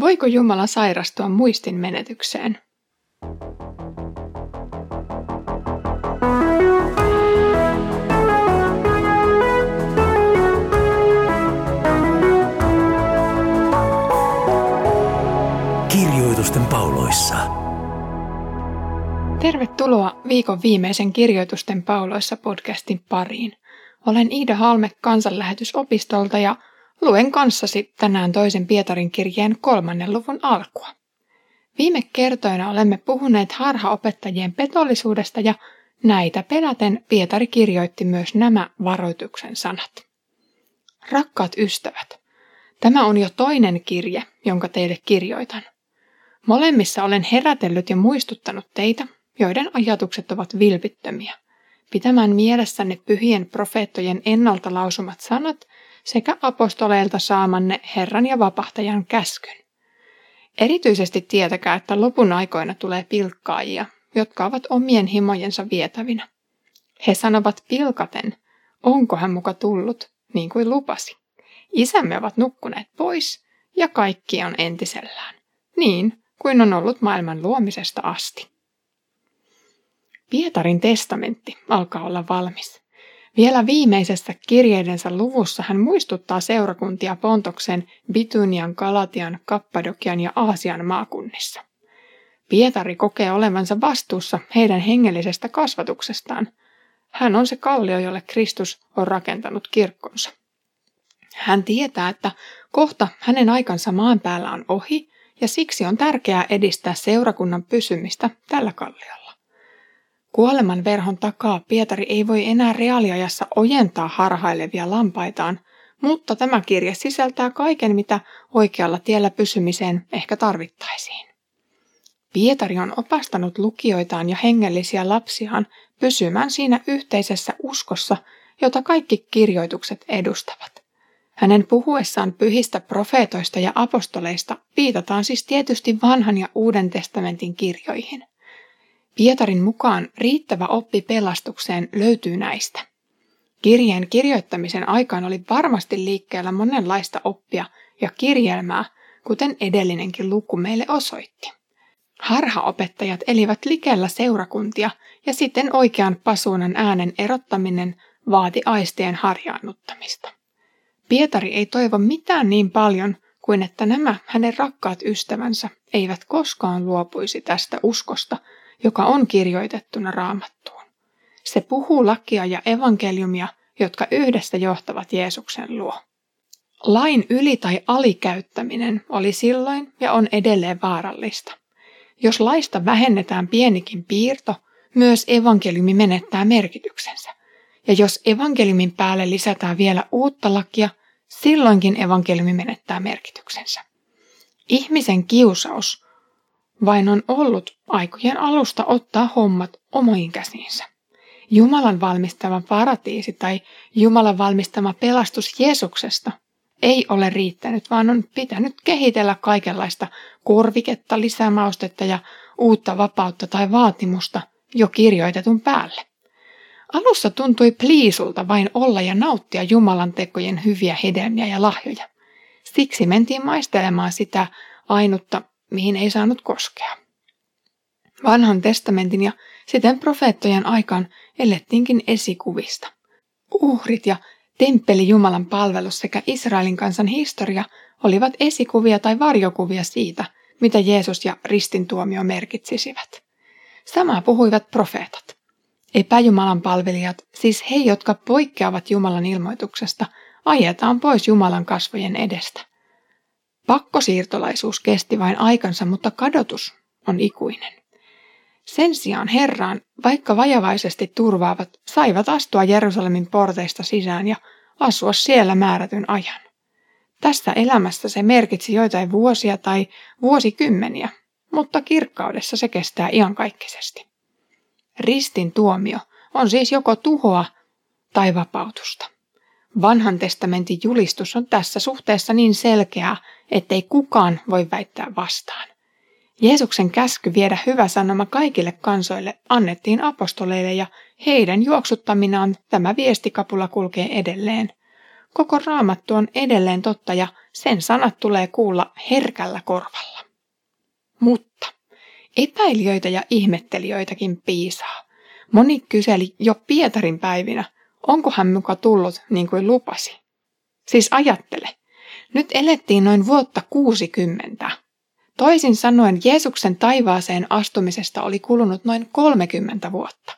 Voiko Jumala sairastua muistin menetykseen? Kirjoitusten pauloissa. Tervetuloa viikon viimeisen Kirjoitusten pauloissa podcastin pariin. Olen Iida Halme kansanlähetysopistolta ja Luen kanssasi tänään toisen Pietarin kirjeen kolmannen luvun alkua. Viime kertoina olemme puhuneet harhaopettajien petollisuudesta ja näitä peläten Pietari kirjoitti myös nämä varoituksen sanat. Rakkaat ystävät, tämä on jo toinen kirje, jonka teille kirjoitan. Molemmissa olen herätellyt ja muistuttanut teitä, joiden ajatukset ovat vilpittömiä, pitämään mielessänne pyhien profeettojen ennalta lausumat sanat – sekä apostoleilta saamanne Herran ja vapahtajan käskyn. Erityisesti tietäkää, että lopun aikoina tulee pilkkaajia, jotka ovat omien himojensa vietävinä. He sanovat pilkaten, onko hän muka tullut, niin kuin lupasi. Isämme ovat nukkuneet pois, ja kaikki on entisellään, niin kuin on ollut maailman luomisesta asti. Pietarin testamentti alkaa olla valmis. Vielä viimeisessä kirjeidensä luvussa hän muistuttaa seurakuntia Pontoksen, Bitunian, Kalatian, Kappadokian ja Aasian maakunnissa. Pietari kokee olevansa vastuussa heidän hengellisestä kasvatuksestaan. Hän on se kallio, jolle Kristus on rakentanut kirkkonsa. Hän tietää, että kohta hänen aikansa maan päällä on ohi, ja siksi on tärkeää edistää seurakunnan pysymistä tällä kalliolla. Kuoleman verhon takaa Pietari ei voi enää reaaliajassa ojentaa harhailevia lampaitaan, mutta tämä kirja sisältää kaiken, mitä oikealla tiellä pysymiseen ehkä tarvittaisiin. Pietari on opastanut lukijoitaan ja hengellisiä lapsiaan pysymään siinä yhteisessä uskossa, jota kaikki kirjoitukset edustavat. Hänen puhuessaan pyhistä profeetoista ja apostoleista viitataan siis tietysti vanhan ja uuden testamentin kirjoihin – Pietarin mukaan riittävä oppi pelastukseen löytyy näistä. Kirjeen kirjoittamisen aikaan oli varmasti liikkeellä monenlaista oppia ja kirjelmää, kuten edellinenkin luku meille osoitti. Harhaopettajat elivät likellä seurakuntia ja sitten oikean pasuunan äänen erottaminen vaati aistien harjaannuttamista. Pietari ei toivo mitään niin paljon kuin että nämä hänen rakkaat ystävänsä eivät koskaan luopuisi tästä uskosta, joka on kirjoitettuna raamattuun. Se puhuu lakia ja evankeliumia, jotka yhdessä johtavat Jeesuksen luo. Lain yli- tai alikäyttäminen oli silloin ja on edelleen vaarallista. Jos laista vähennetään pienikin piirto, myös evankeliumi menettää merkityksensä. Ja jos evankeliumin päälle lisätään vielä uutta lakia, silloinkin evankeliumi menettää merkityksensä. Ihmisen kiusaus vain on ollut aikojen alusta ottaa hommat omiin käsiinsä. Jumalan valmistama paratiisi tai Jumalan valmistama pelastus Jeesuksesta ei ole riittänyt, vaan on pitänyt kehitellä kaikenlaista korviketta, lisämaustetta ja uutta vapautta tai vaatimusta jo kirjoitetun päälle. Alussa tuntui pliisulta vain olla ja nauttia Jumalan tekojen hyviä hedelmiä ja lahjoja. Siksi mentiin maistelemaan sitä ainutta mihin ei saanut koskea. Vanhan testamentin ja siten profeettojen aikaan elettiinkin esikuvista. Uhrit ja temppeli Jumalan palvelus sekä Israelin kansan historia olivat esikuvia tai varjokuvia siitä, mitä Jeesus ja ristin tuomio merkitsisivät. Samaa puhuivat profeetat. Epäjumalan palvelijat, siis he, jotka poikkeavat Jumalan ilmoituksesta, ajetaan pois Jumalan kasvojen edestä. Pakkosiirtolaisuus kesti vain aikansa, mutta kadotus on ikuinen. Sen sijaan Herraan, vaikka vajavaisesti turvaavat, saivat astua Jerusalemin porteista sisään ja asua siellä määrätyn ajan. Tässä elämässä se merkitsi joitain vuosia tai vuosikymmeniä, mutta kirkkaudessa se kestää iankaikkisesti. Ristin tuomio on siis joko tuhoa tai vapautusta. Vanhan testamentin julistus on tässä suhteessa niin selkeää, ettei kukaan voi väittää vastaan. Jeesuksen käsky viedä hyvä sanoma kaikille kansoille annettiin apostoleille ja heidän juoksuttaminaan tämä viestikapula kulkee edelleen. koko raamattu on edelleen totta ja sen sanat tulee kuulla herkällä korvalla. Mutta epäilijöitä ja ihmettelijöitäkin piisaa. Moni kyseli jo Pietarin päivinä, onko hän muka tullut niin kuin lupasi. Siis ajattele, nyt elettiin noin vuotta 60. Toisin sanoen Jeesuksen taivaaseen astumisesta oli kulunut noin 30 vuotta.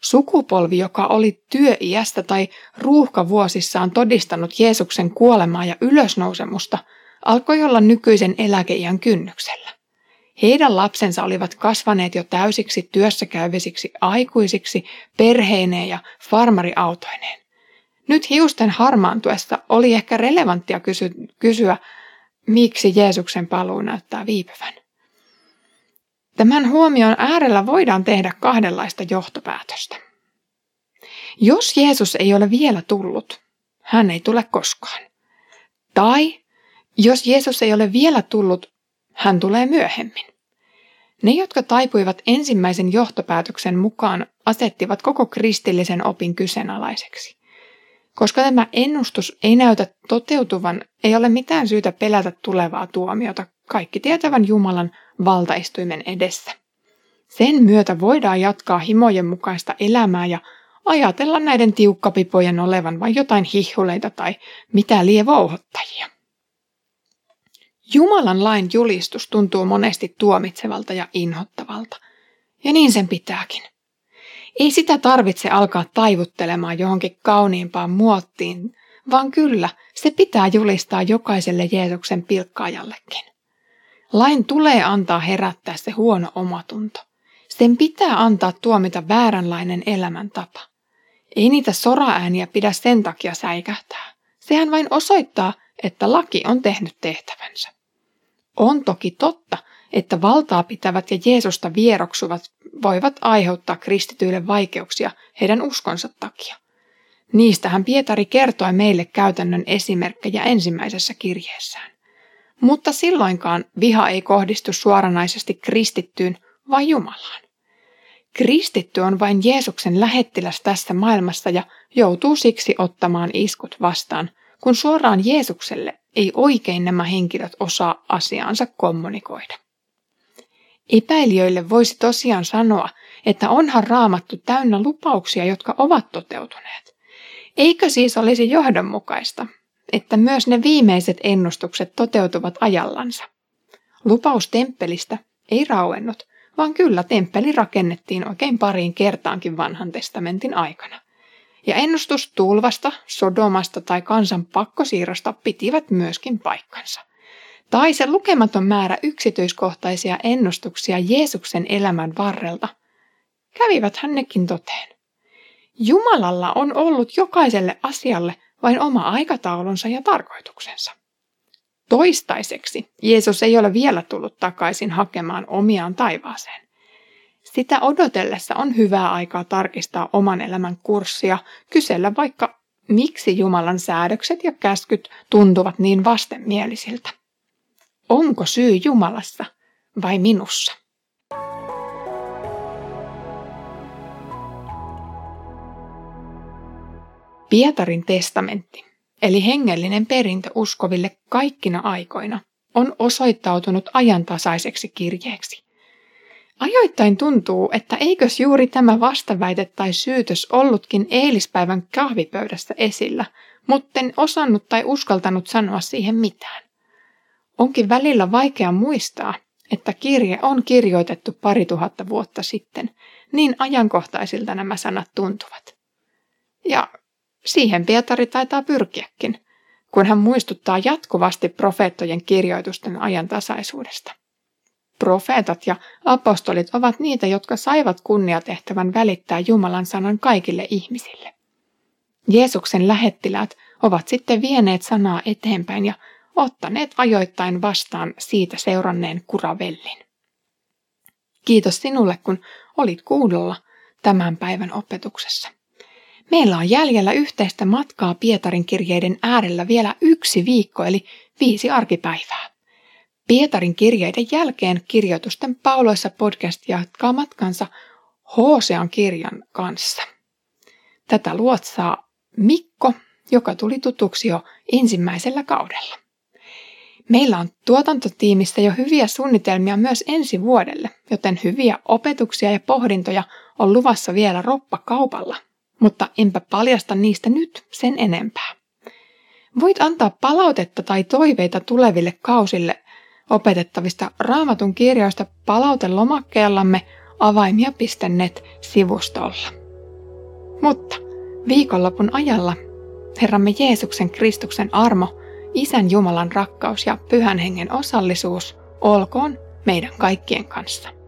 Sukupolvi, joka oli työiästä tai ruuhkavuosissaan todistanut Jeesuksen kuolemaa ja ylösnousemusta, alkoi olla nykyisen eläkeiän kynnyksellä. Heidän lapsensa olivat kasvaneet jo täysiksi työssäkäyvisiksi aikuisiksi, perheineen ja farmariautoineen. Nyt hiusten harmaantuessa oli ehkä relevanttia kysy- kysyä, miksi Jeesuksen paluu näyttää viipyvän. Tämän huomion äärellä voidaan tehdä kahdenlaista johtopäätöstä. Jos Jeesus ei ole vielä tullut, hän ei tule koskaan. Tai jos Jeesus ei ole vielä tullut, hän tulee myöhemmin. Ne, jotka taipuivat ensimmäisen johtopäätöksen mukaan, asettivat koko kristillisen opin kyseenalaiseksi. Koska tämä ennustus ei näytä toteutuvan, ei ole mitään syytä pelätä tulevaa tuomiota kaikki tietävän Jumalan valtaistuimen edessä. Sen myötä voidaan jatkaa himojen mukaista elämää ja ajatella näiden tiukkapipojen olevan vain jotain hihhuleita tai mitä lievouhottajia. Jumalan lain julistus tuntuu monesti tuomitsevalta ja inhottavalta. Ja niin sen pitääkin. Ei sitä tarvitse alkaa taivuttelemaan johonkin kauniimpaan muottiin, vaan kyllä se pitää julistaa jokaiselle Jeesuksen pilkkaajallekin. Lain tulee antaa herättää se huono omatunto. Sen pitää antaa tuomita vääränlainen elämäntapa. Ei niitä soraääniä pidä sen takia säikähtää. Sehän vain osoittaa, että laki on tehnyt tehtävänsä. On toki totta, että valtaa pitävät ja Jeesusta vieroksuvat voivat aiheuttaa kristityille vaikeuksia heidän uskonsa takia. Niistähän Pietari kertoi meille käytännön esimerkkejä ensimmäisessä kirjeessään. Mutta silloinkaan viha ei kohdistu suoranaisesti kristittyyn, vaan Jumalaan. Kristitty on vain Jeesuksen lähettiläs tässä maailmassa ja joutuu siksi ottamaan iskut vastaan, kun suoraan Jeesukselle ei oikein nämä henkilöt osaa asiaansa kommunikoida. Epäilijöille voisi tosiaan sanoa, että onhan raamattu täynnä lupauksia, jotka ovat toteutuneet. Eikö siis olisi johdonmukaista, että myös ne viimeiset ennustukset toteutuvat ajallansa? Lupaus temppelistä ei rauennut, vaan kyllä temppeli rakennettiin oikein pariin kertaankin vanhan testamentin aikana. Ja ennustus tulvasta, sodomasta tai kansan pakkosiirrosta pitivät myöskin paikkansa. Tai se lukematon määrä yksityiskohtaisia ennustuksia Jeesuksen elämän varrelta kävivät hännekin toteen. Jumalalla on ollut jokaiselle asialle vain oma aikataulunsa ja tarkoituksensa. Toistaiseksi Jeesus ei ole vielä tullut takaisin hakemaan omiaan taivaaseen. Sitä odotellessa on hyvää aikaa tarkistaa oman elämän kurssia, kysellä vaikka miksi Jumalan säädökset ja käskyt tuntuvat niin vastenmielisiltä. Onko syy Jumalassa vai minussa? Pietarin testamentti, eli hengellinen perintö uskoville kaikkina aikoina, on osoittautunut ajantasaiseksi kirjeeksi. Ajoittain tuntuu, että eikös juuri tämä vastaväite tai syytös ollutkin eilispäivän kahvipöydässä esillä, mutten osannut tai uskaltanut sanoa siihen mitään. Onkin välillä vaikea muistaa, että kirje on kirjoitettu pari tuhatta vuotta sitten, niin ajankohtaisilta nämä sanat tuntuvat. Ja siihen Pietari taitaa pyrkiäkin, kun hän muistuttaa jatkuvasti profeettojen kirjoitusten ajantasaisuudesta. Profeetat ja apostolit ovat niitä, jotka saivat kunniatehtävän välittää Jumalan sanan kaikille ihmisille. Jeesuksen lähettiläät ovat sitten vieneet sanaa eteenpäin ja ottaneet ajoittain vastaan siitä seuranneen kuravellin. Kiitos sinulle, kun olit kuulolla tämän päivän opetuksessa. Meillä on jäljellä yhteistä matkaa Pietarin kirjeiden äärellä vielä yksi viikko, eli viisi arkipäivää. Pietarin kirjeiden jälkeen kirjoitusten pauloissa podcast jatkaa matkansa Hosean kirjan kanssa. Tätä luotsaa Mikko joka tuli tutuksi jo ensimmäisellä kaudella. Meillä on tuotantotiimissä jo hyviä suunnitelmia myös ensi vuodelle, joten hyviä opetuksia ja pohdintoja on luvassa vielä roppakaupalla. Mutta enpä paljasta niistä nyt sen enempää. Voit antaa palautetta tai toiveita tuleville kausille opetettavista raamatun kirjoista palautelomakkeellamme avaimia.net-sivustolla. Mutta viikonlopun ajalla Herramme Jeesuksen Kristuksen armo, Isän Jumalan rakkaus ja Pyhän Hengen osallisuus olkoon meidän kaikkien kanssa.